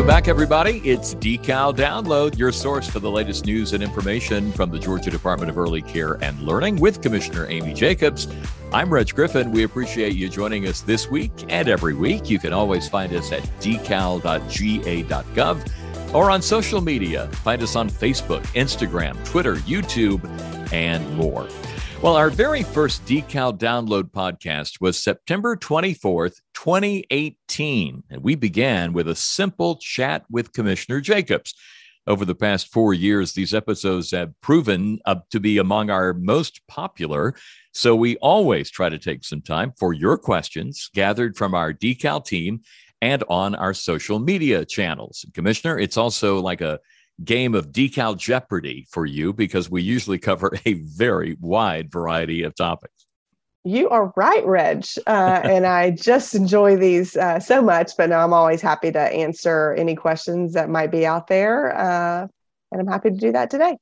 Welcome back, everybody. It's Decal Download, your source for the latest news and information from the Georgia Department of Early Care and Learning with Commissioner Amy Jacobs. I'm Reg Griffin. We appreciate you joining us this week and every week. You can always find us at decal.ga.gov or on social media. Find us on Facebook, Instagram, Twitter, YouTube, and more. Well, our very first Decal Download podcast was September 24th, 2018. And we began with a simple chat with Commissioner Jacobs. Over the past four years, these episodes have proven to be among our most popular. So we always try to take some time for your questions gathered from our Decal team and on our social media channels. Commissioner, it's also like a game of decal jeopardy for you because we usually cover a very wide variety of topics. You are right, Reg. Uh, and I just enjoy these uh, so much, but now I'm always happy to answer any questions that might be out there. Uh, and I'm happy to do that today.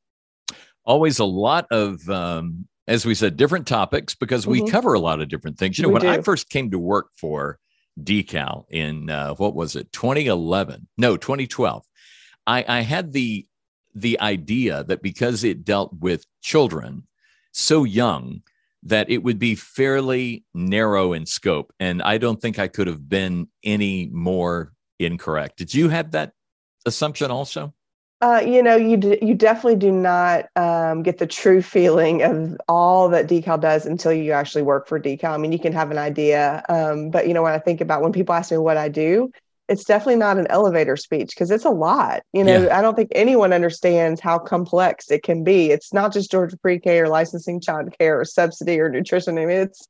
Always a lot of, um, as we said, different topics because we mm-hmm. cover a lot of different things. You know, we when do. I first came to work for Decal in uh, what was it, 2011? No, 2012. I, I had the the idea that because it dealt with children so young that it would be fairly narrow in scope and i don't think i could have been any more incorrect did you have that assumption also uh, you know, you d- you definitely do not um, get the true feeling of all that Decal does until you actually work for Decal. I mean, you can have an idea, um, but you know, when I think about when people ask me what I do, it's definitely not an elevator speech because it's a lot. You know, yeah. I don't think anyone understands how complex it can be. It's not just Georgia pre-K or licensing child care or subsidy or nutrition. I mean, it's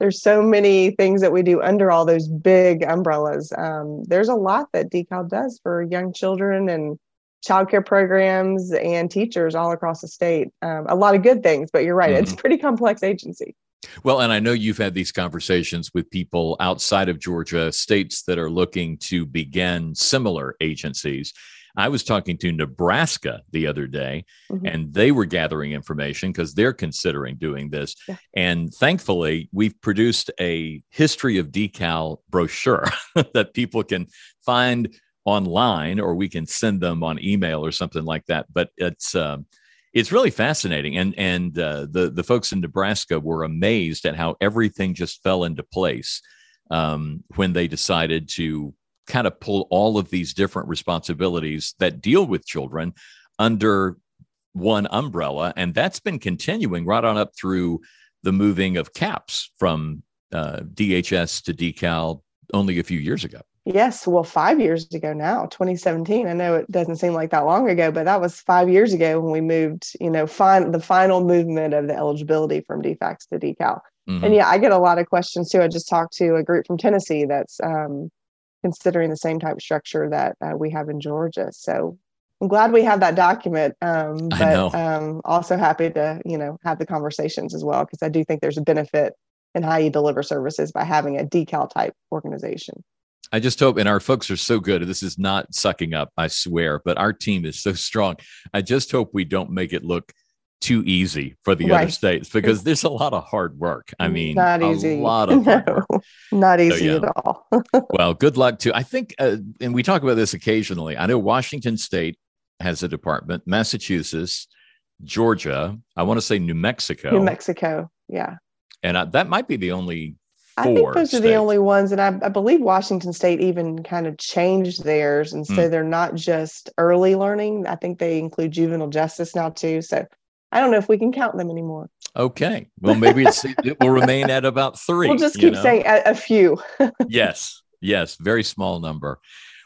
there's so many things that we do under all those big umbrellas. Um, there's a lot that Decal does for young children and childcare programs and teachers all across the state. Um, a lot of good things, but you're right, mm-hmm. it's a pretty complex agency. Well, and I know you've had these conversations with people outside of Georgia, states that are looking to begin similar agencies. I was talking to Nebraska the other day, mm-hmm. and they were gathering information because they're considering doing this. Yeah. And thankfully, we've produced a history of decal brochure that people can find online, or we can send them on email or something like that. But it's um, it's really fascinating and and uh, the the folks in nebraska were amazed at how everything just fell into place um, when they decided to kind of pull all of these different responsibilities that deal with children under one umbrella and that's been continuing right on up through the moving of CAPS from uh, dhs to decal only a few years ago Yes, well, five years ago now, 2017. I know it doesn't seem like that long ago, but that was five years ago when we moved, you know, fin- the final movement of the eligibility from DFACS to decal. Mm-hmm. And yeah, I get a lot of questions too. I just talked to a group from Tennessee that's um, considering the same type of structure that uh, we have in Georgia. So I'm glad we have that document, um, but um, also happy to, you know, have the conversations as well because I do think there's a benefit in how you deliver services by having a decal type organization. I just hope, and our folks are so good. This is not sucking up, I swear, but our team is so strong. I just hope we don't make it look too easy for the right. other states because there's a lot of hard work. I mean, not easy. A lot of no, not easy so, yeah. at all. well, good luck to. I think, uh, and we talk about this occasionally. I know Washington State has a department, Massachusetts, Georgia. I want to say New Mexico. New Mexico, yeah. And I, that might be the only I think those states. are the only ones, and I, I, believe Washington State even kind of changed theirs, and so mm. they're not just early learning. I think they include juvenile justice now too. So I don't know if we can count them anymore. Okay, well maybe it will remain at about three. We'll just keep know? saying a, a few. yes, yes, very small number.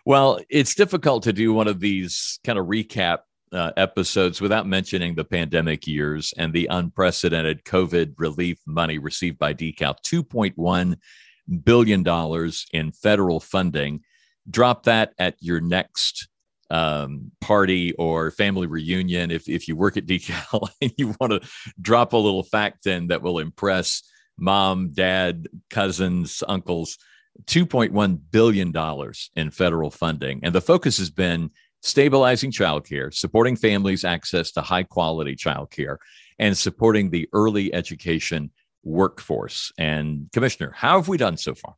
Well, it's difficult to do one of these kind of recap uh, episodes without mentioning the pandemic years and the unprecedented COVID relief money received by Decal $2.1 billion in federal funding. Drop that at your next um, party or family reunion. If, if you work at Decal and you want to drop a little fact in that will impress mom, dad, cousins, uncles. $2.1 billion in federal funding. And the focus has been stabilizing childcare, supporting families' access to high quality childcare, and supporting the early education workforce. And, Commissioner, how have we done so far?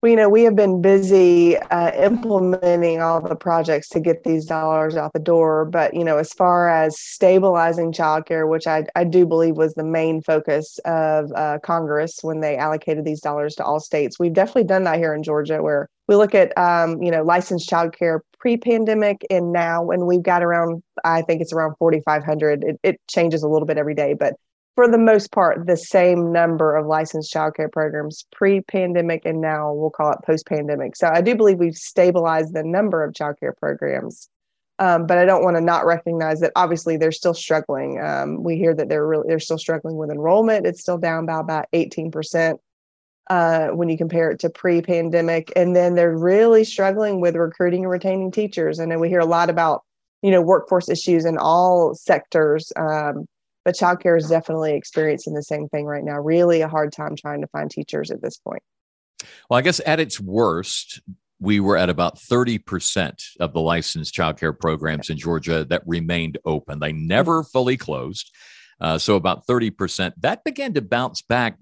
Well, you know, we have been busy uh, implementing all the projects to get these dollars out the door. But, you know, as far as stabilizing childcare, which I, I do believe was the main focus of uh, Congress when they allocated these dollars to all states, we've definitely done that here in Georgia, where we look at, um, you know, licensed childcare pre pandemic and now, and we've got around, I think it's around 4,500. It, it changes a little bit every day, but for the most part, the same number of licensed childcare programs pre pandemic and now we'll call it post pandemic. So I do believe we've stabilized the number of childcare programs. Um, but I don't want to not recognize that obviously they're still struggling. Um, we hear that they're really they're still struggling with enrollment. It's still down by about 18% uh, when you compare it to pre-pandemic. And then they're really struggling with recruiting and retaining teachers. And then we hear a lot about, you know, workforce issues in all sectors. Um, but childcare is definitely experiencing the same thing right now. Really a hard time trying to find teachers at this point. Well, I guess at its worst, we were at about 30% of the licensed childcare programs in Georgia that remained open. They never fully closed. Uh, so about 30%. That began to bounce back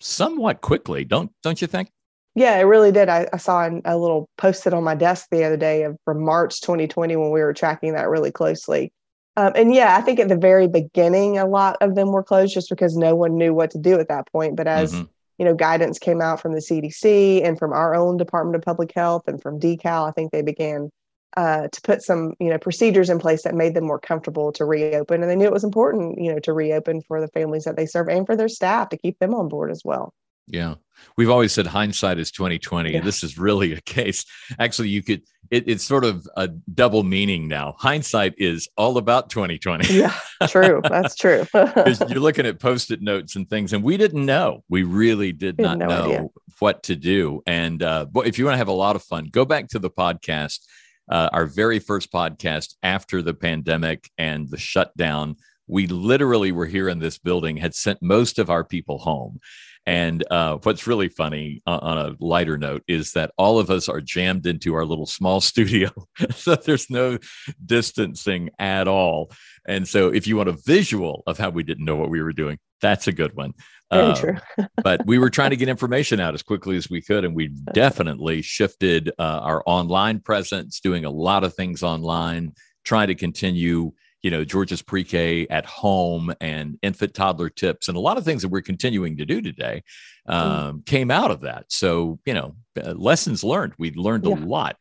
somewhat quickly, don't don't you think? Yeah, it really did. I, I saw a little posted on my desk the other day of from March 2020 when we were tracking that really closely. Um, and yeah, I think at the very beginning, a lot of them were closed just because no one knew what to do at that point. But as mm-hmm. you know, guidance came out from the CDC and from our own Department of Public Health and from DECAL, I think they began uh, to put some you know procedures in place that made them more comfortable to reopen. And they knew it was important, you know, to reopen for the families that they serve and for their staff to keep them on board as well. Yeah. We've always said hindsight is 2020. Yeah. This is really a case. Actually, you could it, it's sort of a double meaning now. Hindsight is all about 2020. Yeah, true. That's true. you're looking at post-it notes and things, and we didn't know. We really did we not no know idea. what to do. And uh, but if you want to have a lot of fun, go back to the podcast, uh, our very first podcast after the pandemic and the shutdown. We literally were here in this building, had sent most of our people home. And uh, what's really funny uh, on a lighter note is that all of us are jammed into our little small studio. so there's no distancing at all. And so if you want a visual of how we didn't know what we were doing, that's a good one. Very uh, true. but we were trying to get information out as quickly as we could. And we definitely shifted uh, our online presence, doing a lot of things online, trying to continue you know georgia's pre-k at home and infant toddler tips and a lot of things that we're continuing to do today mm. um, mm. came out of that so you know uh, lessons learned we learned yeah. a lot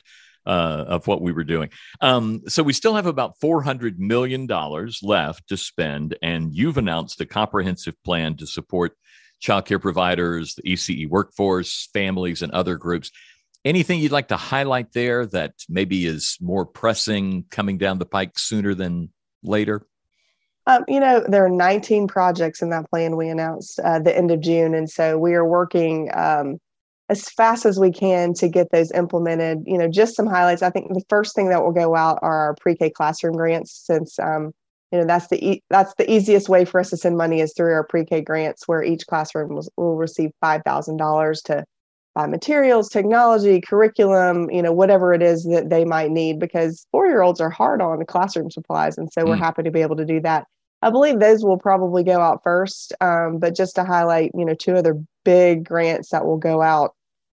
uh, of what we were doing um, so we still have about $400 million left to spend and you've announced a comprehensive plan to support childcare providers the ece workforce families and other groups anything you'd like to highlight there that maybe is more pressing coming down the pike sooner than later? Um, you know, there are 19 projects in that plan we announced uh, the end of June. And so we are working um, as fast as we can to get those implemented. You know, just some highlights. I think the first thing that will go out are our pre-K classroom grants, since um, you know that's the e- that's the easiest way for us to send money is through our pre-K grants, where each classroom will, will receive five thousand dollars to buy materials, technology, curriculum, you know, whatever it is that they might need, because four year olds are hard on the classroom supplies. And so mm. we're happy to be able to do that. I believe those will probably go out first. Um, but just to highlight, you know, two other big grants that will go out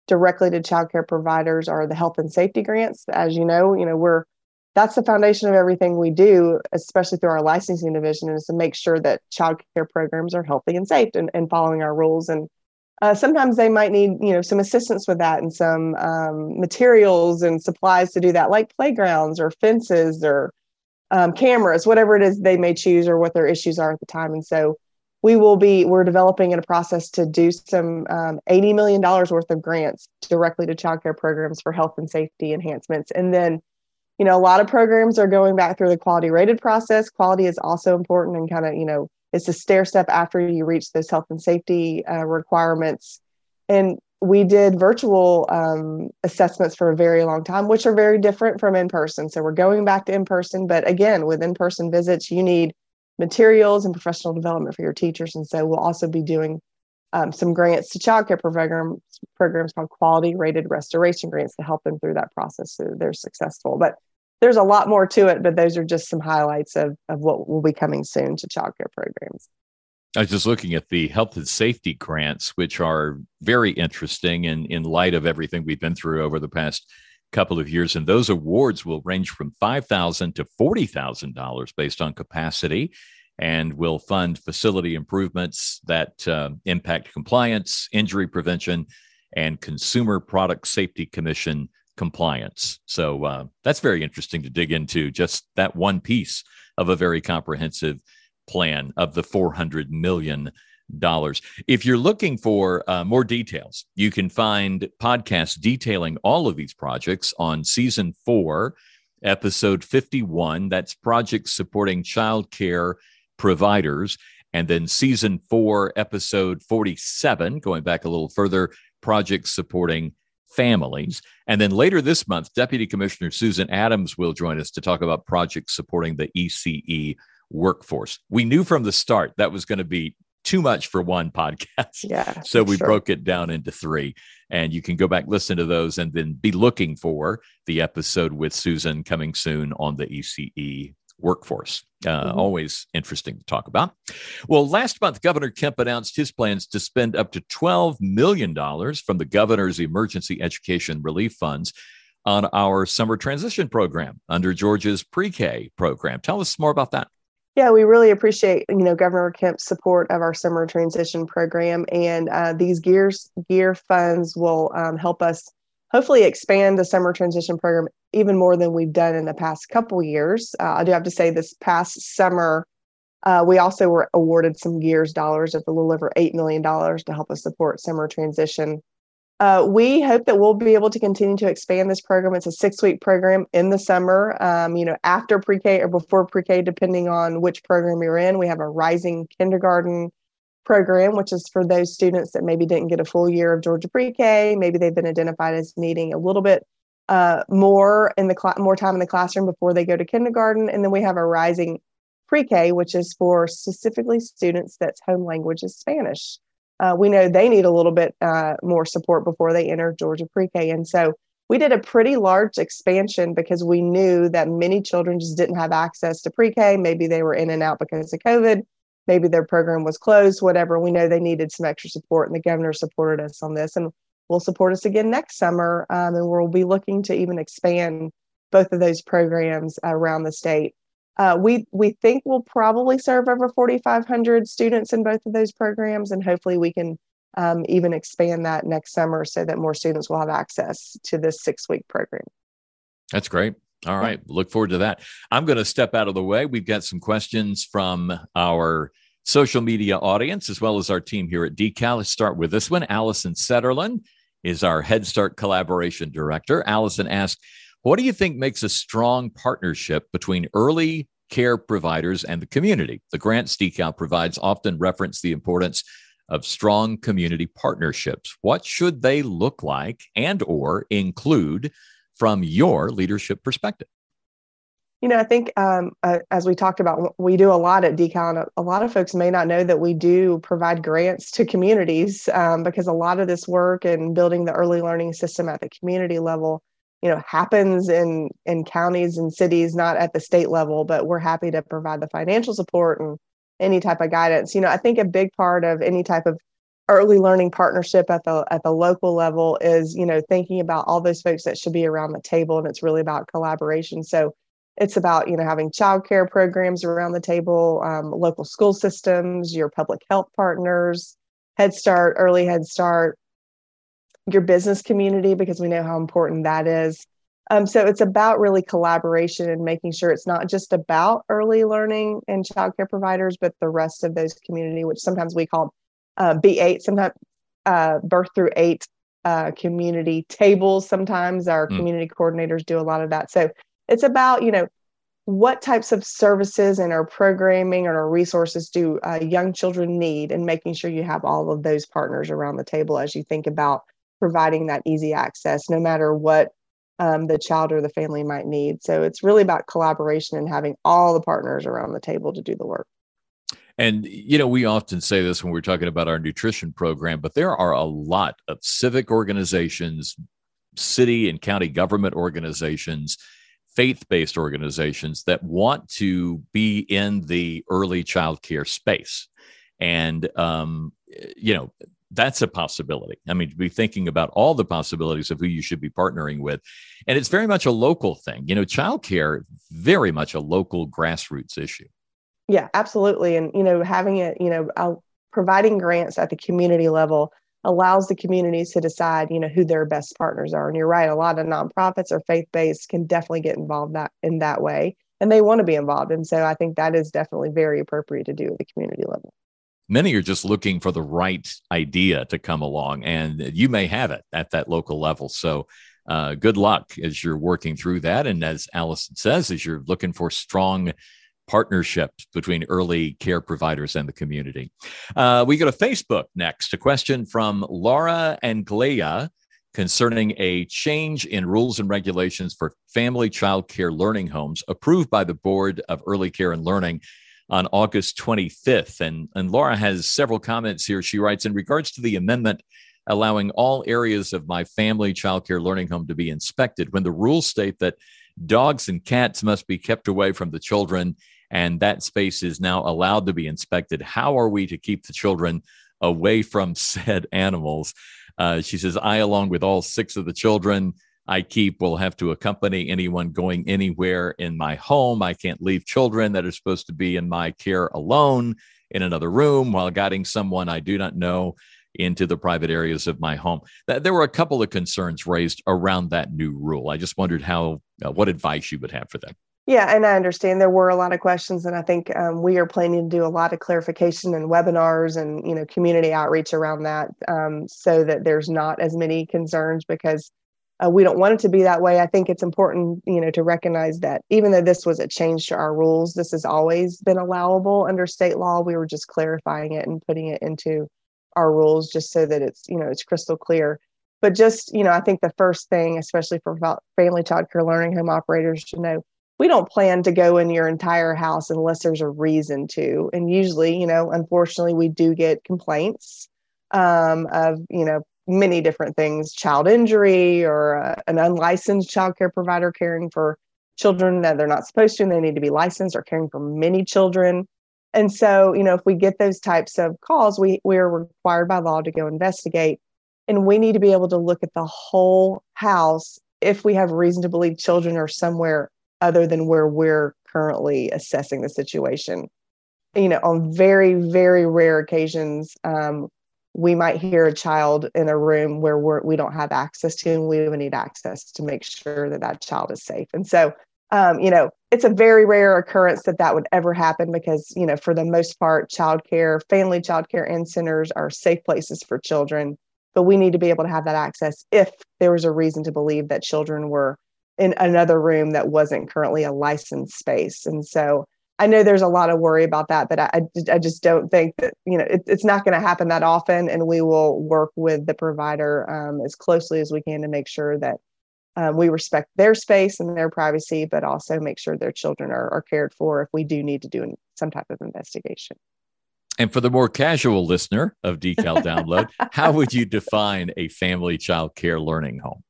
directly to childcare providers are the health and safety grants. As you know, you know, we're that's the foundation of everything we do, especially through our licensing division, is to make sure that childcare programs are healthy and safe and, and following our rules. And uh, sometimes they might need you know some assistance with that and some um, materials and supplies to do that like playgrounds or fences or um, cameras whatever it is they may choose or what their issues are at the time and so we will be we're developing in a process to do some um, $80 million worth of grants directly to childcare programs for health and safety enhancements and then you know a lot of programs are going back through the quality rated process quality is also important and kind of you know it's a stair step after you reach those health and safety uh, requirements. And we did virtual um, assessments for a very long time, which are very different from in person. So we're going back to in person, but again, with in person visits, you need materials and professional development for your teachers. And so we'll also be doing um, some grants to childcare programs, programs called quality rated restoration grants to help them through that process so they're successful. But there's a lot more to it, but those are just some highlights of, of what will be coming soon to childcare programs. I was just looking at the health and safety grants, which are very interesting in, in light of everything we've been through over the past couple of years. And those awards will range from $5,000 to $40,000 based on capacity and will fund facility improvements that uh, impact compliance, injury prevention, and Consumer Product Safety Commission compliance. So uh, that's very interesting to dig into, just that one piece of a very comprehensive plan of the 400 million dollars. If you're looking for uh, more details, you can find podcasts detailing all of these projects on season four, episode 51. That's projects supporting child care providers. And then season four, episode 47, going back a little further, projects supporting families. And then later this month, Deputy Commissioner Susan Adams will join us to talk about projects supporting the ECE workforce. We knew from the start that was going to be too much for one podcast. Yeah. So we sure. broke it down into three. And you can go back, listen to those, and then be looking for the episode with Susan coming soon on the ECE workforce. Uh, mm-hmm. Always interesting to talk about. Well, last month, Governor Kemp announced his plans to spend up to $12 million from the governor's emergency education relief funds on our summer transition program under Georgia's pre K program. Tell us more about that. Yeah, we really appreciate you know Governor Kemp's support of our summer transition program, and uh, these gears GEER funds will um, help us hopefully expand the summer transition program even more than we've done in the past couple years. Uh, I do have to say, this past summer, uh, we also were awarded some gears dollars of a little over eight million dollars to help us support summer transition uh, we hope that we'll be able to continue to expand this program. It's a six week program in the summer, um, you know, after pre K or before pre K, depending on which program you're in. We have a rising kindergarten program, which is for those students that maybe didn't get a full year of Georgia pre K. Maybe they've been identified as needing a little bit uh, more in the cl- more time in the classroom before they go to kindergarten. And then we have a rising pre K, which is for specifically students that's home language is Spanish uh, we know they need a little bit uh, more support before they enter Georgia pre-K. And so we did a pretty large expansion because we knew that many children just didn't have access to pre-K. Maybe they were in and out because of COVID. Maybe their program was closed, whatever. We know they needed some extra support, and the governor supported us on this, and will support us again next summer. Um, and we'll be looking to even expand both of those programs around the state. Uh, we we think we'll probably serve over 4,500 students in both of those programs, and hopefully we can um, even expand that next summer so that more students will have access to this six week program. That's great. All right, look forward to that. I'm going to step out of the way. We've got some questions from our social media audience as well as our team here at Decal. Let's start with this one. Allison Setterlin is our Head Start collaboration director. Allison asked, what do you think makes a strong partnership between early care providers and the community? The grants decal provides often reference the importance of strong community partnerships. What should they look like and or include from your leadership perspective? You know, I think um, uh, as we talked about, we do a lot at Decal, and a lot of folks may not know that we do provide grants to communities um, because a lot of this work and building the early learning system at the community level you know happens in in counties and cities not at the state level but we're happy to provide the financial support and any type of guidance. You know i think a big part of any type of early learning partnership at the at the local level is you know thinking about all those folks that should be around the table and it's really about collaboration. So it's about you know having childcare programs around the table um, local school systems your public health partners head start early head start your business community because we know how important that is. Um, so it's about really collaboration and making sure it's not just about early learning and childcare providers, but the rest of those community, which sometimes we call uh, B8, sometimes uh, birth through eight uh, community tables. Sometimes our mm. community coordinators do a lot of that. So it's about, you know, what types of services and our programming and our resources do uh, young children need and making sure you have all of those partners around the table as you think about providing that easy access no matter what um, the child or the family might need. So it's really about collaboration and having all the partners around the table to do the work. And, you know, we often say this when we're talking about our nutrition program, but there are a lot of civic organizations, city and county government organizations, faith based organizations that want to be in the early child care space. And, um, you know, that's a possibility. I mean, to be thinking about all the possibilities of who you should be partnering with. And it's very much a local thing. You know, childcare, very much a local grassroots issue. Yeah, absolutely. And, you know, having it, you know, uh, providing grants at the community level allows the communities to decide, you know, who their best partners are. And you're right, a lot of nonprofits or faith-based can definitely get involved that in that way. And they want to be involved. And so I think that is definitely very appropriate to do at the community level many are just looking for the right idea to come along, and you may have it at that local level. So, uh, good luck as you're working through that. And as Allison says, as you're looking for strong partnerships between early care providers and the community. Uh, we go to Facebook next. A question from Laura and Glea concerning a change in rules and regulations for family child care learning homes approved by the Board of Early Care and Learning on August 25th. And, and Laura has several comments here. She writes In regards to the amendment allowing all areas of my family childcare learning home to be inspected, when the rules state that dogs and cats must be kept away from the children and that space is now allowed to be inspected, how are we to keep the children away from said animals? Uh, she says, I, along with all six of the children, I keep will have to accompany anyone going anywhere in my home. I can't leave children that are supposed to be in my care alone in another room while guiding someone I do not know into the private areas of my home. There were a couple of concerns raised around that new rule. I just wondered how, uh, what advice you would have for them. Yeah, and I understand there were a lot of questions, and I think um, we are planning to do a lot of clarification and webinars and you know community outreach around that, um, so that there's not as many concerns because uh, we don't want it to be that way. I think it's important, you know, to recognize that even though this was a change to our rules, this has always been allowable under state law. We were just clarifying it and putting it into our rules just so that it's, you know, it's crystal clear. But just, you know, I think the first thing, especially for family child care learning home operators, to know we don't plan to go in your entire house unless there's a reason to. And usually, you know, unfortunately, we do get complaints um, of, you know, many different things child injury or uh, an unlicensed child care provider caring for children that they're not supposed to and they need to be licensed or caring for many children. And so you know if we get those types of calls we we're required by law to go investigate and we need to be able to look at the whole house if we have reason to believe children are somewhere other than where we're currently assessing the situation. You know on very very rare occasions um, we might hear a child in a room where we're, we don't have access to, and we would need access to make sure that that child is safe. And so, um, you know, it's a very rare occurrence that that would ever happen because, you know, for the most part, childcare, family childcare, and centers are safe places for children. But we need to be able to have that access if there was a reason to believe that children were in another room that wasn't currently a licensed space. And so, I know there's a lot of worry about that, but I, I just don't think that, you know, it, it's not going to happen that often. And we will work with the provider um, as closely as we can to make sure that um, we respect their space and their privacy, but also make sure their children are, are cared for if we do need to do some type of investigation. And for the more casual listener of Decal Download, how would you define a family child care learning home?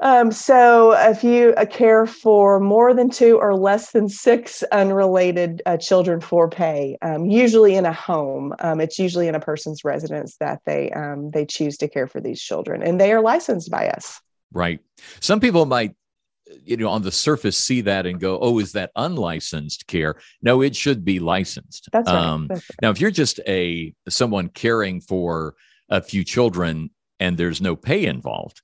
Um, so, if you uh, care for more than two or less than six unrelated uh, children for pay, um, usually in a home, um, it's usually in a person's residence that they um, they choose to care for these children, and they are licensed by us. Right. Some people might, you know, on the surface see that and go, "Oh, is that unlicensed care?" No, it should be licensed. That's right. Um, That's right. Now, if you're just a someone caring for a few children and there's no pay involved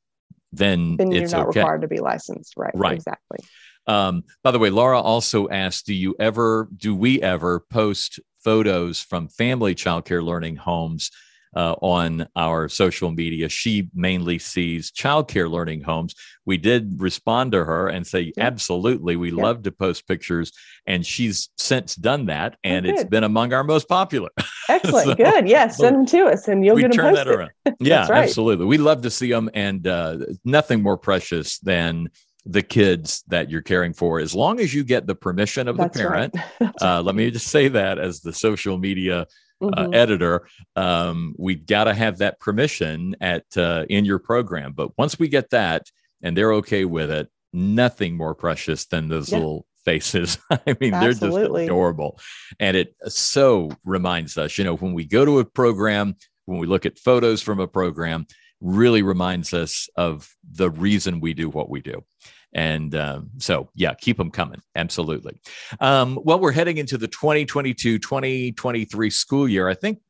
then, then you're it's not okay. required to be licensed. Right. Right. Exactly. Um, by the way, Laura also asked, do you ever, do we ever post photos from family childcare learning homes uh, on our social media. She mainly sees childcare learning homes. We did respond to her and say, yeah. absolutely, we yeah. love to post pictures. And she's since done that, oh, and it's been among our most popular. Excellent. so, good. Yes. Send them to us and you'll get them turn posted. that around. Yeah, right. absolutely. We love to see them. And uh, nothing more precious than the kids that you're caring for as long as you get the permission of That's the parent right. uh, let me just say that as the social media mm-hmm. uh, editor, um, we got to have that permission at uh, in your program. But once we get that and they're okay with it, nothing more precious than those yeah. little faces. I mean, Absolutely. they're just adorable. And it so reminds us, you know, when we go to a program, when we look at photos from a program, really reminds us of the reason we do what we do. And uh, so, yeah, keep them coming. Absolutely. Um, well, we're heading into the 2022 2023 school year. I think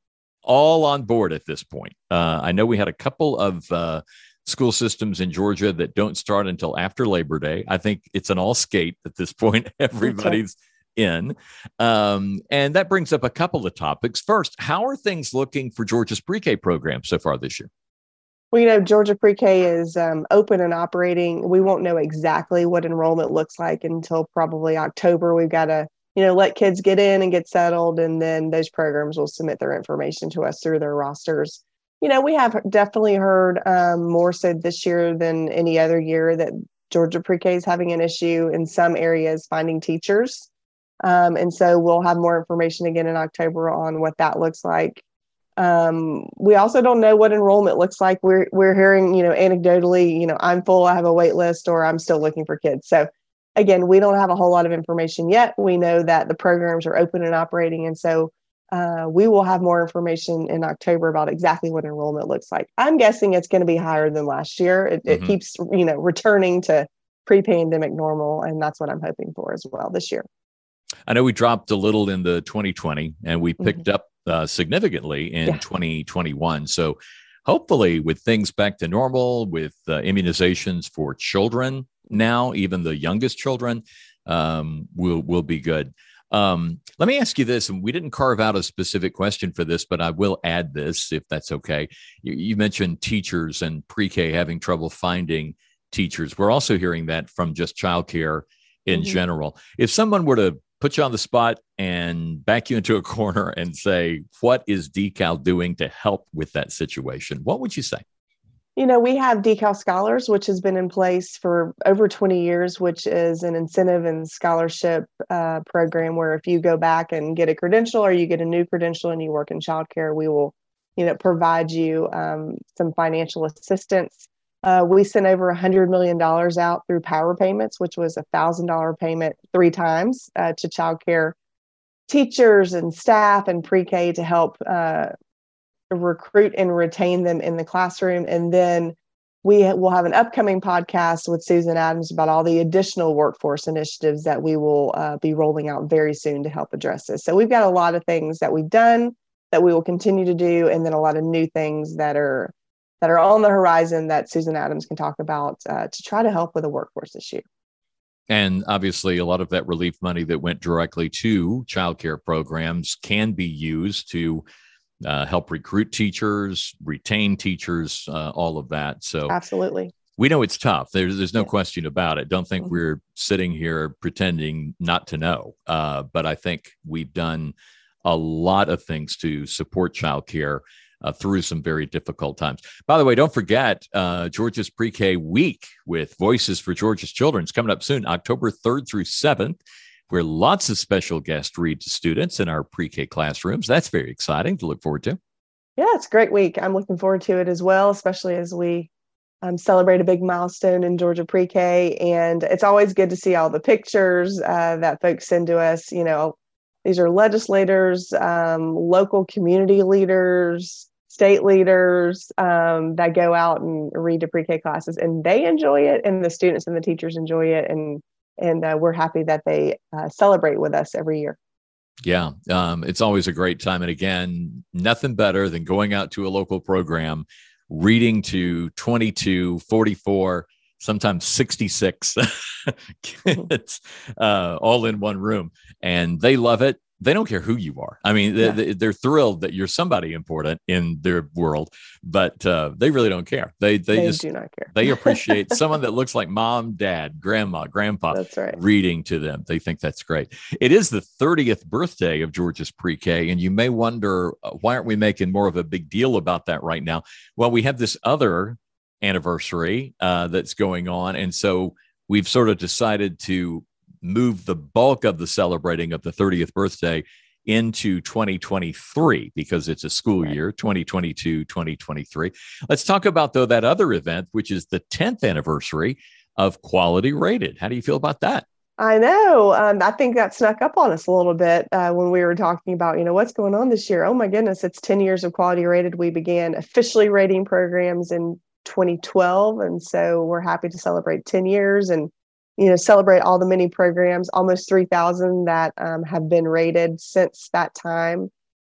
all on board at this point. Uh, I know we had a couple of uh, school systems in Georgia that don't start until after Labor Day. I think it's an all skate at this point. Everybody's in. Um, and that brings up a couple of topics. First, how are things looking for Georgia's pre K program so far this year? Well, you know, Georgia Pre K is um, open and operating. We won't know exactly what enrollment looks like until probably October. We've got to, you know, let kids get in and get settled, and then those programs will submit their information to us through their rosters. You know, we have definitely heard um, more so this year than any other year that Georgia Pre K is having an issue in some areas finding teachers. Um, and so we'll have more information again in October on what that looks like. Um, we also don't know what enrollment looks like. We're we're hearing, you know, anecdotally, you know, I'm full, I have a wait list, or I'm still looking for kids. So again, we don't have a whole lot of information yet. We know that the programs are open and operating, and so uh, we will have more information in October about exactly what enrollment looks like. I'm guessing it's going to be higher than last year. It, mm-hmm. it keeps, you know, returning to pre-pandemic normal, and that's what I'm hoping for as well this year. I know we dropped a little in the 2020 and we picked mm-hmm. up uh, significantly in yeah. 2021. So hopefully, with things back to normal, with uh, immunizations for children now, even the youngest children, um, will will be good. Um, let me ask you this, and we didn't carve out a specific question for this, but I will add this if that's okay. You, you mentioned teachers and pre-K having trouble finding teachers. We're also hearing that from just childcare in mm-hmm. general. If someone were to put you on the spot and back you into a corner and say, what is Decal doing to help with that situation? What would you say? You know, we have Decal Scholars, which has been in place for over 20 years, which is an incentive and scholarship uh, program where if you go back and get a credential or you get a new credential and you work in childcare, we will, you know, provide you um, some financial assistance uh, we sent over $100 million out through power payments, which was a $1,000 payment three times uh, to childcare teachers and staff and pre K to help uh, recruit and retain them in the classroom. And then we will have an upcoming podcast with Susan Adams about all the additional workforce initiatives that we will uh, be rolling out very soon to help address this. So we've got a lot of things that we've done that we will continue to do, and then a lot of new things that are that are on the horizon that Susan Adams can talk about uh, to try to help with the workforce issue. And obviously, a lot of that relief money that went directly to childcare programs can be used to uh, help recruit teachers, retain teachers, uh, all of that. So, absolutely. We know it's tough. There's, there's no yeah. question about it. Don't think mm-hmm. we're sitting here pretending not to know. Uh, but I think we've done a lot of things to support childcare uh, through some very difficult times. By the way, don't forget uh, Georgia's Pre K Week with Voices for Georgia's Children is coming up soon, October 3rd through 7th, where lots of special guests read to students in our pre K classrooms. That's very exciting to look forward to. Yeah, it's a great week. I'm looking forward to it as well, especially as we um, celebrate a big milestone in Georgia Pre K. And it's always good to see all the pictures uh, that folks send to us. You know, these are legislators, um, local community leaders, state leaders um, that go out and read to pre-K classes, and they enjoy it, and the students and the teachers enjoy it, and and uh, we're happy that they uh, celebrate with us every year. Yeah, um, it's always a great time, and again, nothing better than going out to a local program, reading to 22, 44 sometimes 66 kids uh, all in one room and they love it they don't care who you are. I mean, yeah. they, they're thrilled that you're somebody important in their world, but uh, they really don't care. They they, they just do not care. they appreciate someone that looks like mom, dad, grandma, grandpa. That's right. Reading to them, they think that's great. It is the 30th birthday of Georgia's pre-K, and you may wonder uh, why aren't we making more of a big deal about that right now? Well, we have this other anniversary uh, that's going on, and so we've sort of decided to move the bulk of the celebrating of the 30th birthday into 2023 because it's a school year 2022 2023 let's talk about though that other event which is the 10th anniversary of quality rated how do you feel about that I know. Um, I think that snuck up on us a little bit uh, when we were talking about, you know, what's going on this year. Oh my goodness, it's 10 years of quality rated. We began officially rating programs in 2012. And so we're happy to celebrate 10 years and, you know, celebrate all the many programs, almost 3,000 that um, have been rated since that time.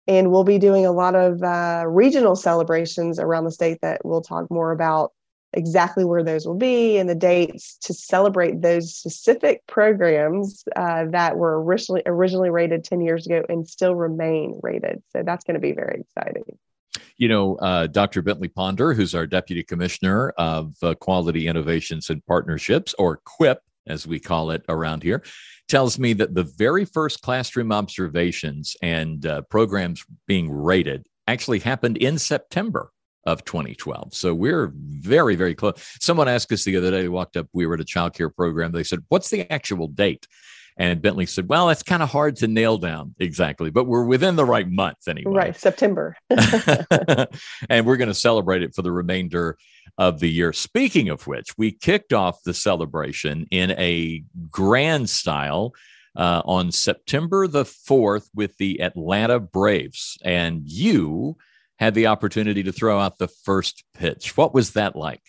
And we'll be doing a lot of uh, regional celebrations around the state that we'll talk more about exactly where those will be and the dates to celebrate those specific programs uh, that were originally originally rated 10 years ago and still remain rated. So that's going to be very exciting. You know, uh, Dr. Bentley Ponder, who's our Deputy Commissioner of uh, Quality Innovations and Partnerships, or QIP, as we call it around here, tells me that the very first classroom observations and uh, programs being rated actually happened in September of 2012. So we're very, very close. Someone asked us the other day, we walked up, we were at a child care program. They said, What's the actual date? And Bentley said, Well, that's kind of hard to nail down exactly, but we're within the right month anyway. Right, September. and we're going to celebrate it for the remainder of the year. Speaking of which, we kicked off the celebration in a grand style. Uh, on September the 4th with the Atlanta Braves. And you had the opportunity to throw out the first pitch. What was that like?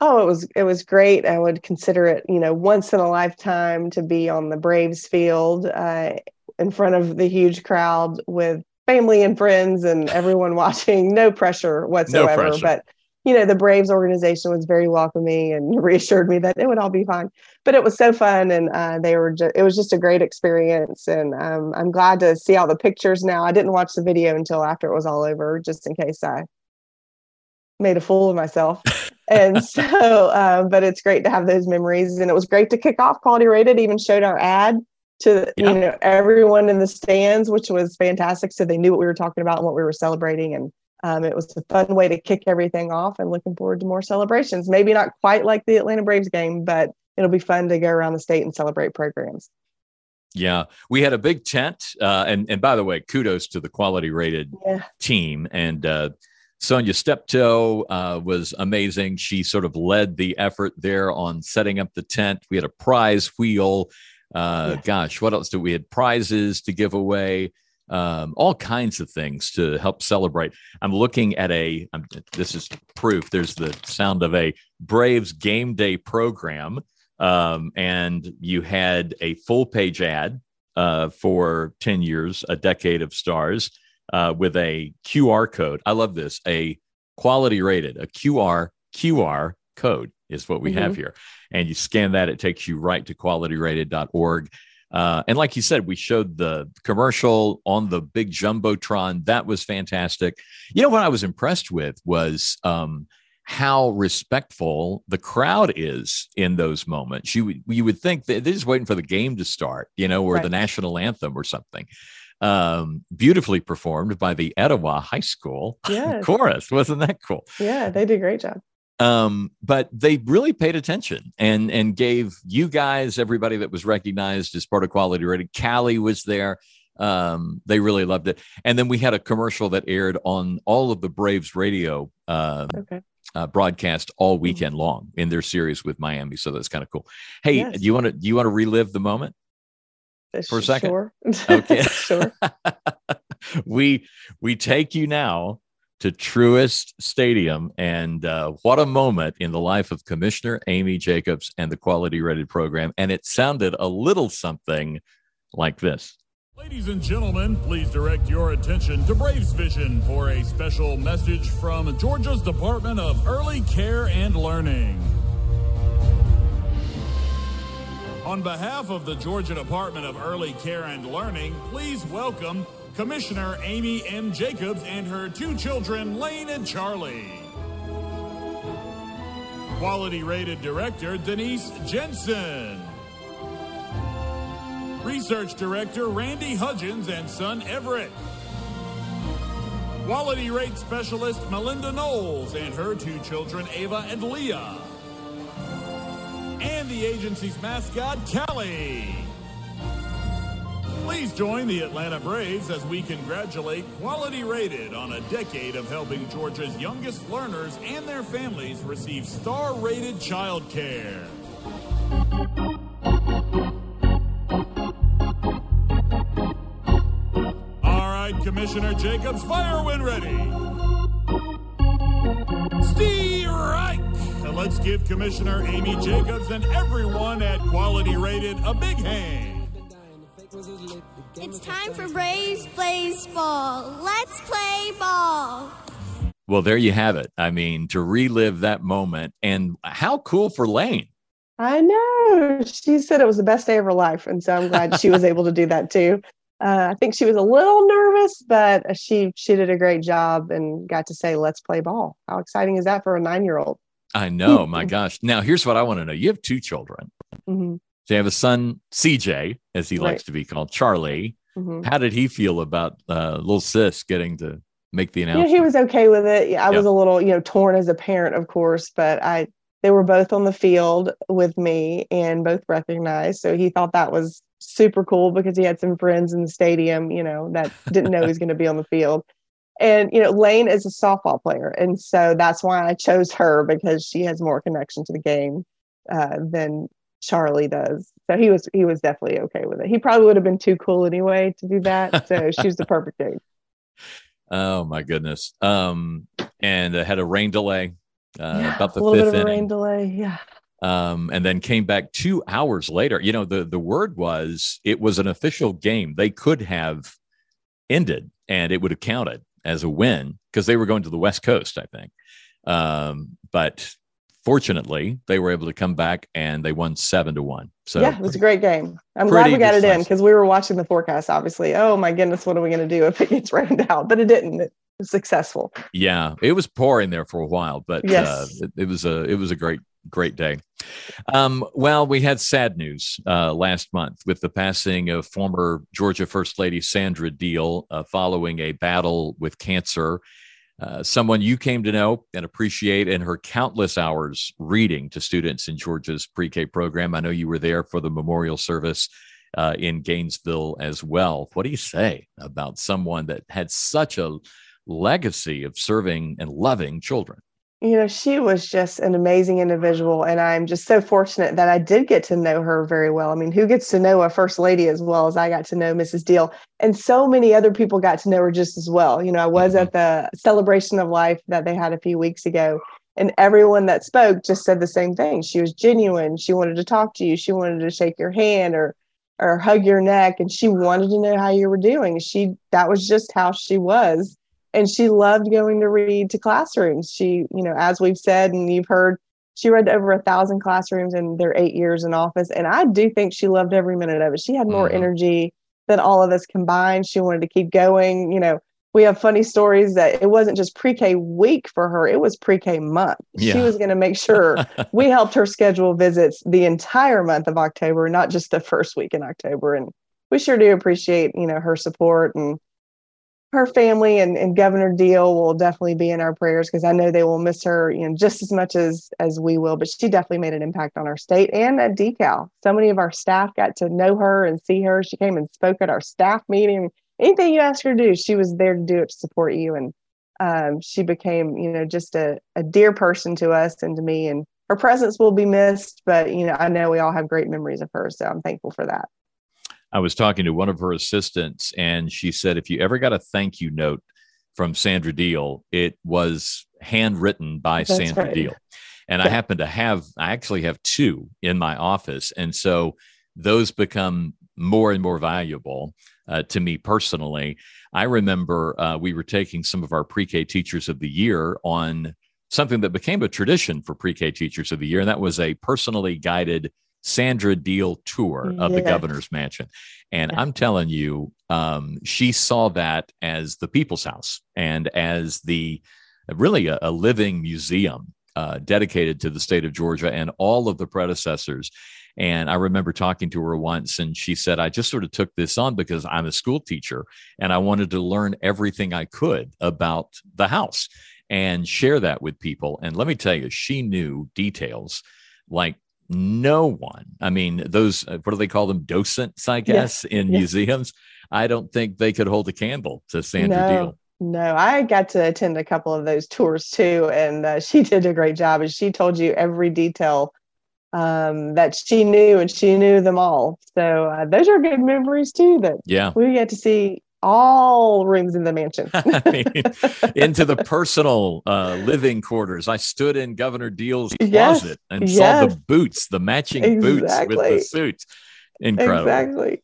Oh, it was it was great. I would consider it, you know, once in a lifetime to be on the Braves field uh, in front of the huge crowd with family and friends and everyone watching. No pressure whatsoever. No pressure. But you know, the Braves organization was very welcoming and reassured me that it would all be fine. But it was so fun, and uh, they were. Just, it was just a great experience, and um, I'm glad to see all the pictures now. I didn't watch the video until after it was all over, just in case I made a fool of myself. and so, uh, but it's great to have those memories, and it was great to kick off Quality Rated. Even showed our ad to yeah. you know everyone in the stands, which was fantastic. So they knew what we were talking about and what we were celebrating, and um, it was a fun way to kick everything off and looking forward to more celebrations. Maybe not quite like the Atlanta Braves game, but it'll be fun to go around the state and celebrate programs. Yeah, we had a big tent, uh, and and by the way, kudos to the quality rated yeah. team and. Uh, Sonia Steptoe uh, was amazing. She sort of led the effort there on setting up the tent. We had a prize wheel. Uh, yeah. Gosh, what else did we had prizes to give away? Um, all kinds of things to help celebrate. I'm looking at a, I'm, this is proof, there's the sound of a Braves game day program. Um, and you had a full page ad uh, for 10 years, a decade of stars uh, with a QR code. I love this, a quality rated, a QR, QR code is what we mm-hmm. have here. And you scan that, it takes you right to qualityrated.org. Uh, and like you said, we showed the commercial on the big jumbotron. That was fantastic. You know what I was impressed with was um, how respectful the crowd is in those moments. You you would think that they're just waiting for the game to start, you know, or right. the national anthem or something. Um, beautifully performed by the Etowah High School yes. chorus. Wasn't that cool? Yeah, they did a great job. Um, but they really paid attention and and gave you guys everybody that was recognized as part of quality Rated. Callie was there. Um, they really loved it. And then we had a commercial that aired on all of the Braves radio uh, okay. uh, broadcast all mm-hmm. weekend long in their series with Miami. So that's kind of cool. Hey, yes. do you want to do you want to relive the moment? for a second? Sure. Okay. sure. we we take you now to Truist Stadium. And uh, what a moment in the life of Commissioner Amy Jacobs and the Quality Rated program. And it sounded a little something like this. Ladies and gentlemen, please direct your attention to Braves Vision for a special message from Georgia's Department of Early Care and Learning. On behalf of the Georgia Department of Early Care and Learning, please welcome Commissioner Amy M. Jacobs and her two children, Lane and Charlie. Quality rated director, Denise Jensen. Research director, Randy Hudgens and son, Everett. Quality rate specialist, Melinda Knowles and her two children, Ava and Leah. And the agency's mascot, Callie. Please join the Atlanta Braves as we congratulate Quality Rated on a decade of helping Georgia's youngest learners and their families receive star rated childcare. All right, Commissioner Jacobs, fire when ready. Steve Reich! Let's give Commissioner Amy Jacobs and everyone at Quality Rated a big hand. It's time for Braves Baseball. Let's play ball. Well, there you have it. I mean, to relive that moment and how cool for Lane. I know. She said it was the best day of her life. And so I'm glad she was able to do that too. Uh, I think she was a little nervous, but she she did a great job and got to say, "Let's play ball." How exciting is that for a nine year old? I know. my gosh. Now, here's what I want to know. You have two children. Mm-hmm. So you have a son, CJ, as he Right. likes to be called, Charlie. Mm-hmm. How did he feel about uh, little sis getting to make the Yeah, announcement? he was okay with it. Yeah, I Yeah. was a little, you know, torn as a parent, of course, but I they were both on the field with me and both recognized. So he thought that was super cool because he had some friends in the stadium, you know, that didn't know he was going to be on the field. And you know, Lane is a softball player, and so that's why I chose her because she has more connection to the game uh, than Charlie does. So he was he was definitely okay with it. He probably would have been too cool anyway to do that. So she was the perfect age. Oh my goodness. Um, and uh, had a rain delay uh, Yeah, about the a little fifth bit of a inning. rain delay. Yeah. um, and then came back two hours later. You know, the the word was it was an official game. They could have ended, and it would have counted as a win because they were going to the West Coast, I think. Um, but fortunately, they were able to come back and they won seven to one. So yeah, it was a great game. I'm glad we got it in because we were watching the forecast. Obviously, oh my goodness, what are we going to do if it gets rained out? But it didn't. It was successful. yeah, it was pouring there for a while, but uh, Yes. it, it was a it was a great great day. Um, well, we had sad news uh, last month with the passing of former Georgia First Lady Sandra Deal uh, following a battle with cancer. Uh, someone you came to know and appreciate in her countless hours reading to students in Georgia's pre K program. I know you were there for the memorial service uh, in Gainesville as well. What do you say about someone that had such a legacy of serving and loving children? You know, she was just an amazing individual, and I'm just so fortunate that I did get to know her very well. I mean, who gets to know a first lady as well as I got to know Mrs. Deal, and so many other people got to know her just as well. You know, I was mm-hmm. at the celebration of life that they had a few weeks ago, and everyone that spoke just said the same thing. She was genuine. She wanted to talk to you. She wanted to shake your hand or or hug your neck, and she wanted to know how you were doing. She that was just how she was and she loved going to read to classrooms. She, you know, as we've said and you've heard, she read to over a thousand classrooms in their eight years in office. And I do think she loved every minute of it. She had more Mhm. energy than all of us combined. She wanted to keep going. You know, we have funny stories that it wasn't just pre-K week for her, it was pre-K month. She was going to make sure we helped her schedule visits the entire month of October, not just the first week in October. And we sure do appreciate, you know, her support and her family and, and Governor Deal will definitely be in our prayers because I know they will miss her, you know, just as much as as we will. But she definitely made an impact on our state and at Decal. So many of our staff got to know her and see her. She came and spoke at our staff meeting. Anything you asked her to do, she was there to do it to support you. And um, she became, you know, just a, a dear person to us and to me. And her presence will be missed, but you know, I know we all have great memories of her. So I'm thankful for that. I was talking to one of her assistants, and she said, if you ever got a thank you note from Sandra Deal, it was handwritten by That's Sandra right. Deal. And I happen to have, I actually have two in my office. And so those become more and more valuable uh, to me personally. I remember uh, we were taking some of our pre K teachers of the year on something that became a tradition for pre K teachers of the year, and that was a personally guided Sandra Deal tour of the governor's mansion. And Yeah. I'm telling you, um, she saw that as the people's house and as the really a, a living museum uh, dedicated to the state of Georgia and all of the predecessors. And I remember talking to her once, and she said, I just sort of took this on because I'm a school teacher and I wanted to learn everything I could about the house and share that with people. And let me tell you, she knew details like no one. I mean, those, uh, what do they call them? Docents, I guess, in museums. I don't think they could hold a candle to Sandra no, Deal. No, I got to attend a couple of those tours too, and uh, she did a great job. And she told you every detail um, that she knew, and she knew them all. So uh, those are good memories too. That Yeah. we get to see all rooms in the mansion. I mean, into the personal uh, living quarters. I stood in Governor Deal's yes. closet and yes. saw the boots, the matching exactly. boots with the suits. Incredible. Exactly.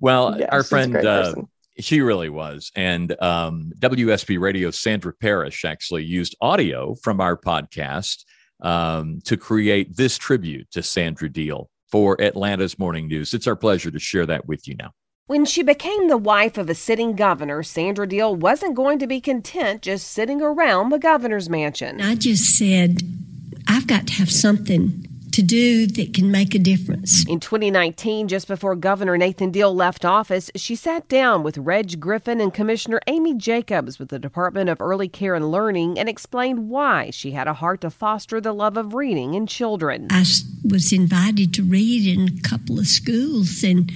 Well, our friend, uh, she really was. And um, WSB Radio, Sandra Parrish actually used audio from our podcast um, to create this tribute to Sandra Deal for Atlanta's Morning News. It's our pleasure to share that with you now. When she became the wife of a sitting governor, Sandra Deal wasn't going to be content just sitting around the governor's mansion. I just said, I've got to have something to do that can make a difference. In 2019, just before Governor Nathan Deal left office, she sat down with Reg Griffin and Commissioner Amy Jacobs with the Department of Early Care and Learning and explained why she had a heart to foster the love of reading in children. I was invited to read in a couple of schools, and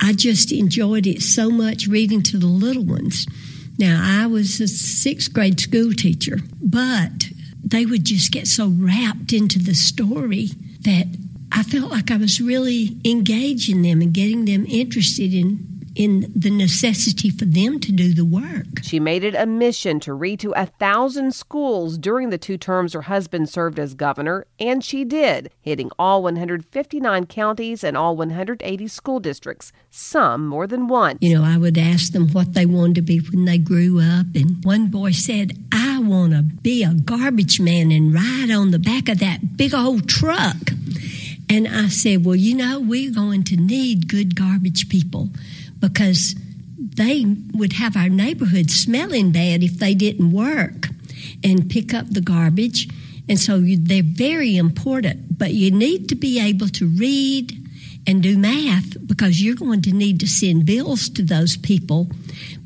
I just enjoyed it so much reading to the little ones. Now, I was a sixth grade school teacher, but they would just get so wrapped into the story that I felt like I was really engaging them and getting them interested in in the necessity for them to do the work. She made it a mission to read to a thousand schools during the two terms her husband served as governor, and she did, hitting all 159 counties and all 180 school districts, some more than once. You know, I would ask them what they wanted to be when they grew up, and one boy said, I want to be a garbage man and ride on the back of that big old truck. And I said, Well, you know, we're going to need good garbage people because they would have our neighborhood smelling bad if they didn't work and pick up the garbage. And so they're very important, but you need to be able to read and do math because you're going to need to send bills to those people,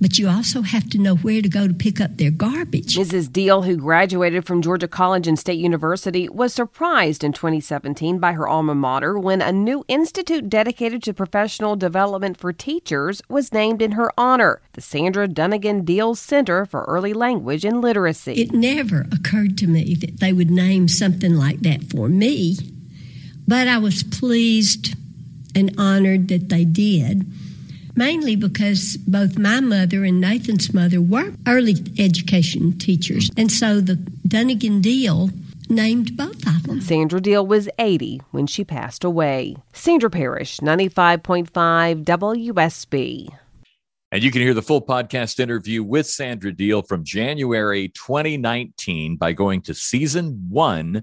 but you also have to know where to go to pick up their garbage. Mrs. Deal, who graduated from Georgia College and State University, was surprised in 2017 by her alma mater when a new institute dedicated to professional development for teachers was named in her honor, the Sandra Dunagan Deal Center for Early Language and Literacy. It never occurred to me that they would name something like that for me, but I was pleased and honored that they did, mainly because both my mother and Nathan's mother were early education teachers. And so the Dunagan Deal named both of them. Sandra Deal was 80 when she passed away. Sandra Parrish, 95.5 WSB. And you can hear the full podcast interview with Sandra Deal from January 2019 by going to season one,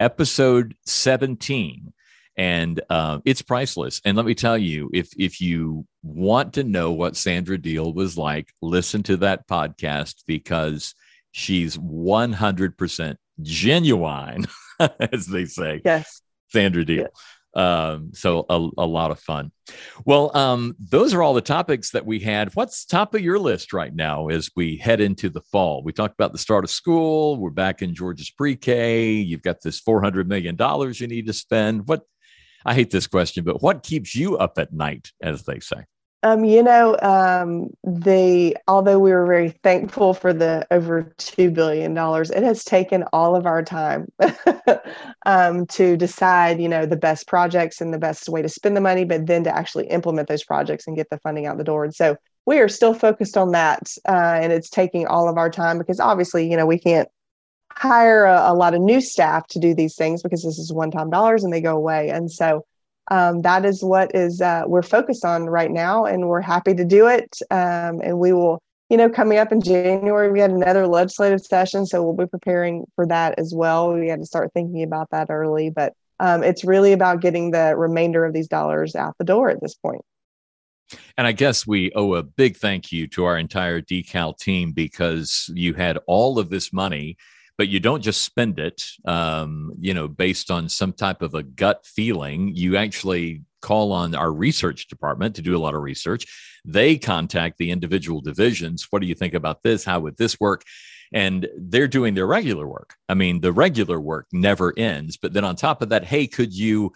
episode 17 and uh, it's priceless. And let me tell you, if if you want to know what Sandra Deal was like, listen to that podcast because she's one hundred percent genuine, as they say. Yes, Sandra Deal. Yes. Um, so a, a lot of fun. Well, um, those are all the topics that we had. What's top of your list right now as we head into the fall? We talked about the start of school. We're back in Georgia's pre-K. You've got this four hundred million dollars you need to spend. What I hate this question, but what keeps you up at night, as they say? Um, you know, um, the although we were very thankful for the over two billion dollars, it has taken all of our time um, to decide, you know, the best projects and the best way to spend the money, but then to actually implement those projects and get the funding out the door. And so we are still focused on that, uh, and it's taking all of our time because obviously, you know, we can't hire a, a, lot of new staff to do these things because this is one time dollars and they go away. And so um, that is what is uh, we're focused on right now, and we're happy to do it. Um, and we will, you know, coming up in January, we had another legislative session, so we'll be preparing for that as well. We had to start thinking about that early, but um, it's really about getting the remainder of these dollars out the door at this point. And I guess we owe a big thank you to our entire decal team because you had all of this money but you don't just spend it um, you know based on some type of a gut feeling. You actually call on our research department to do a lot of research. They contact the individual divisions. What do you think about this? How would this work? And they're doing their regular work. I mean the regular work never ends. But then on top of that hey could you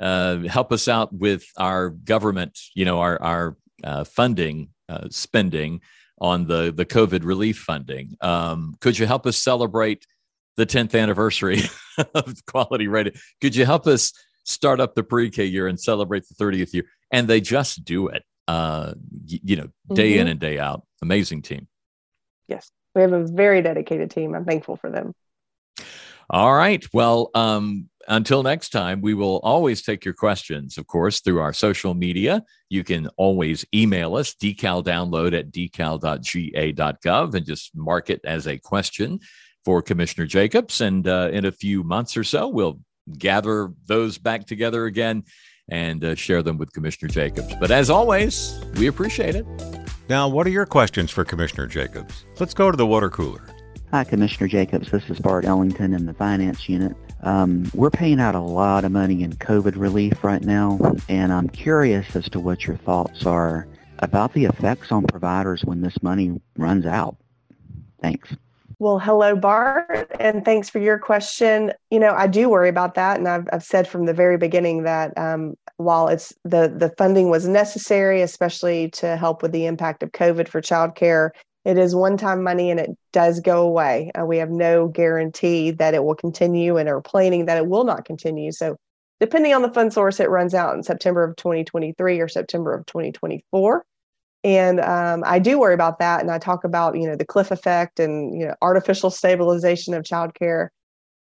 uh, help us out with our government you know our our uh, funding uh, spending on the the COVID relief funding. Um, could you help us celebrate the 10th anniversary of Quality Rated? Could you help us start up the pre-K year and celebrate the 30th year? And they just do it. uh, y- you know, day mm-hmm. in and day out. Amazing team. Yes, we have a very dedicated team. I'm thankful for them. All right. Well, um, until next time, we will always take your questions, of course, through our social media. You can always email us, decaldownload at decal.ga.gov, and just mark it as a question for Commissioner Jacobs. And uh, in a few months or so, we'll gather those back together again and uh, share them with Commissioner Jacobs. But as always, we appreciate it. Now, what are your questions for Commissioner Jacobs? Let's go to the water cooler. Hi, Commissioner Jacobs. This is Bart Ellington in the Finance Unit. Um, we're paying out a lot of money in COVID relief right now, and I'm curious as to what your thoughts are about the effects on providers when this money runs out. Thanks. Well, hello, Bart, and thanks for your question. You know, I do worry about that, and I've, I've said from the very beginning that um, while it's the the funding was necessary, especially to help with the impact of COVID for childcare, it is one-time money and it does go away. Uh, we have no guarantee that it will continue, and are planning that it will not continue. So, depending on the fund source, it runs out in September of 2023 or September of 2024 and um, i do worry about that and i talk about you know the cliff effect and you know artificial stabilization of childcare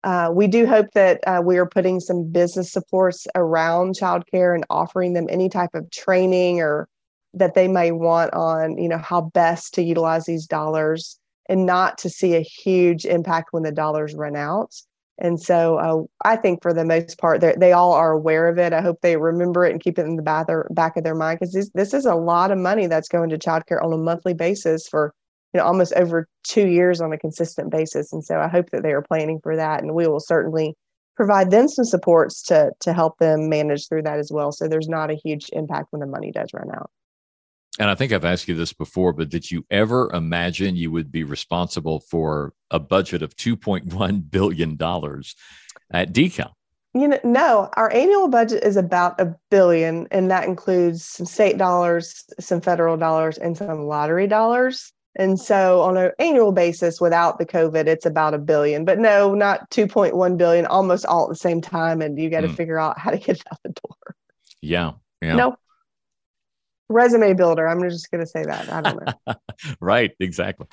uh, we do hope that uh, we are putting some business supports around childcare and offering them any type of training or that they may want on you know how best to utilize these dollars and not to see a huge impact when the dollars run out and so uh, I think for the most part, they all are aware of it. I hope they remember it and keep it in the back, back of their mind because this, this is a lot of money that's going to childcare on a monthly basis for you know almost over two years on a consistent basis. And so I hope that they are planning for that, and we will certainly provide them some supports to to help them manage through that as well. So there's not a huge impact when the money does run out and I think I've asked you this before, but did you ever imagine you would be responsible for a budget of $2.1 billion at Decal? You know, no, our annual budget is about a billion, and that includes some state dollars, some federal dollars, and some lottery dollars. And so on an annual basis without the COVID, it's about a billion, but no, not 2.1 billion, almost all at the same time. And you got to mm. figure out how to get it out the door. Yeah. Yeah. No, resume builder. I'm just going to say that. I don't know. right, exactly.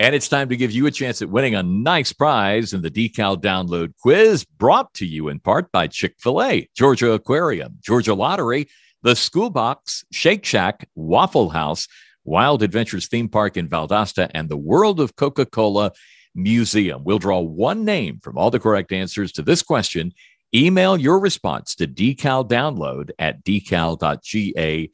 And it's time to give you a chance at winning a nice prize in the Decal Download Quiz, brought to you in part by Chick fil A, Georgia Aquarium, Georgia Lottery, the School Box, Shake Shack, Waffle House, Wild Adventures Theme Park in Valdosta, and the World of Coca Cola Museum. We'll draw one name from all the correct answers to this question Email your response to decaldownload at decal.ga.gov.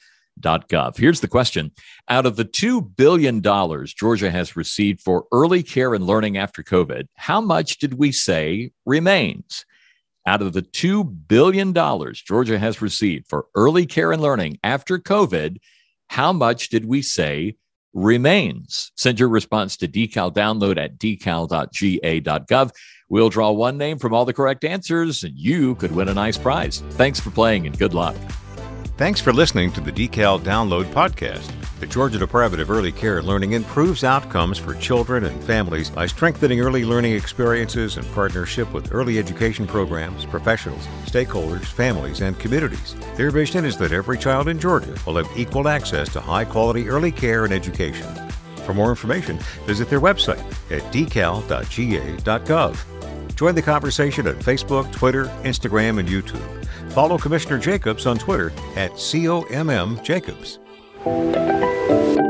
Here's the question Out of the $2 billion Georgia has received for early care and learning after COVID, how much did we say remains? Out of the $2 billion Georgia has received for early care and learning after COVID, how much did we say remains? Send your response to decal download at decal.ga.gov. We'll draw one name from all the correct answers, and you could win a nice prize. Thanks for playing and good luck. Thanks for listening to the Decal Download Podcast. The Georgia Department of Early Care and Learning improves outcomes for children and families by strengthening early learning experiences in partnership with early education programs, professionals, stakeholders, families, and communities. Their vision is that every child in Georgia will have equal access to high quality early care and education. For more information, visit their website at decal.ga.gov. Join the conversation on Facebook, Twitter, Instagram, and YouTube. Follow Commissioner Jacobs on Twitter at COMM Jacobs. Thank you.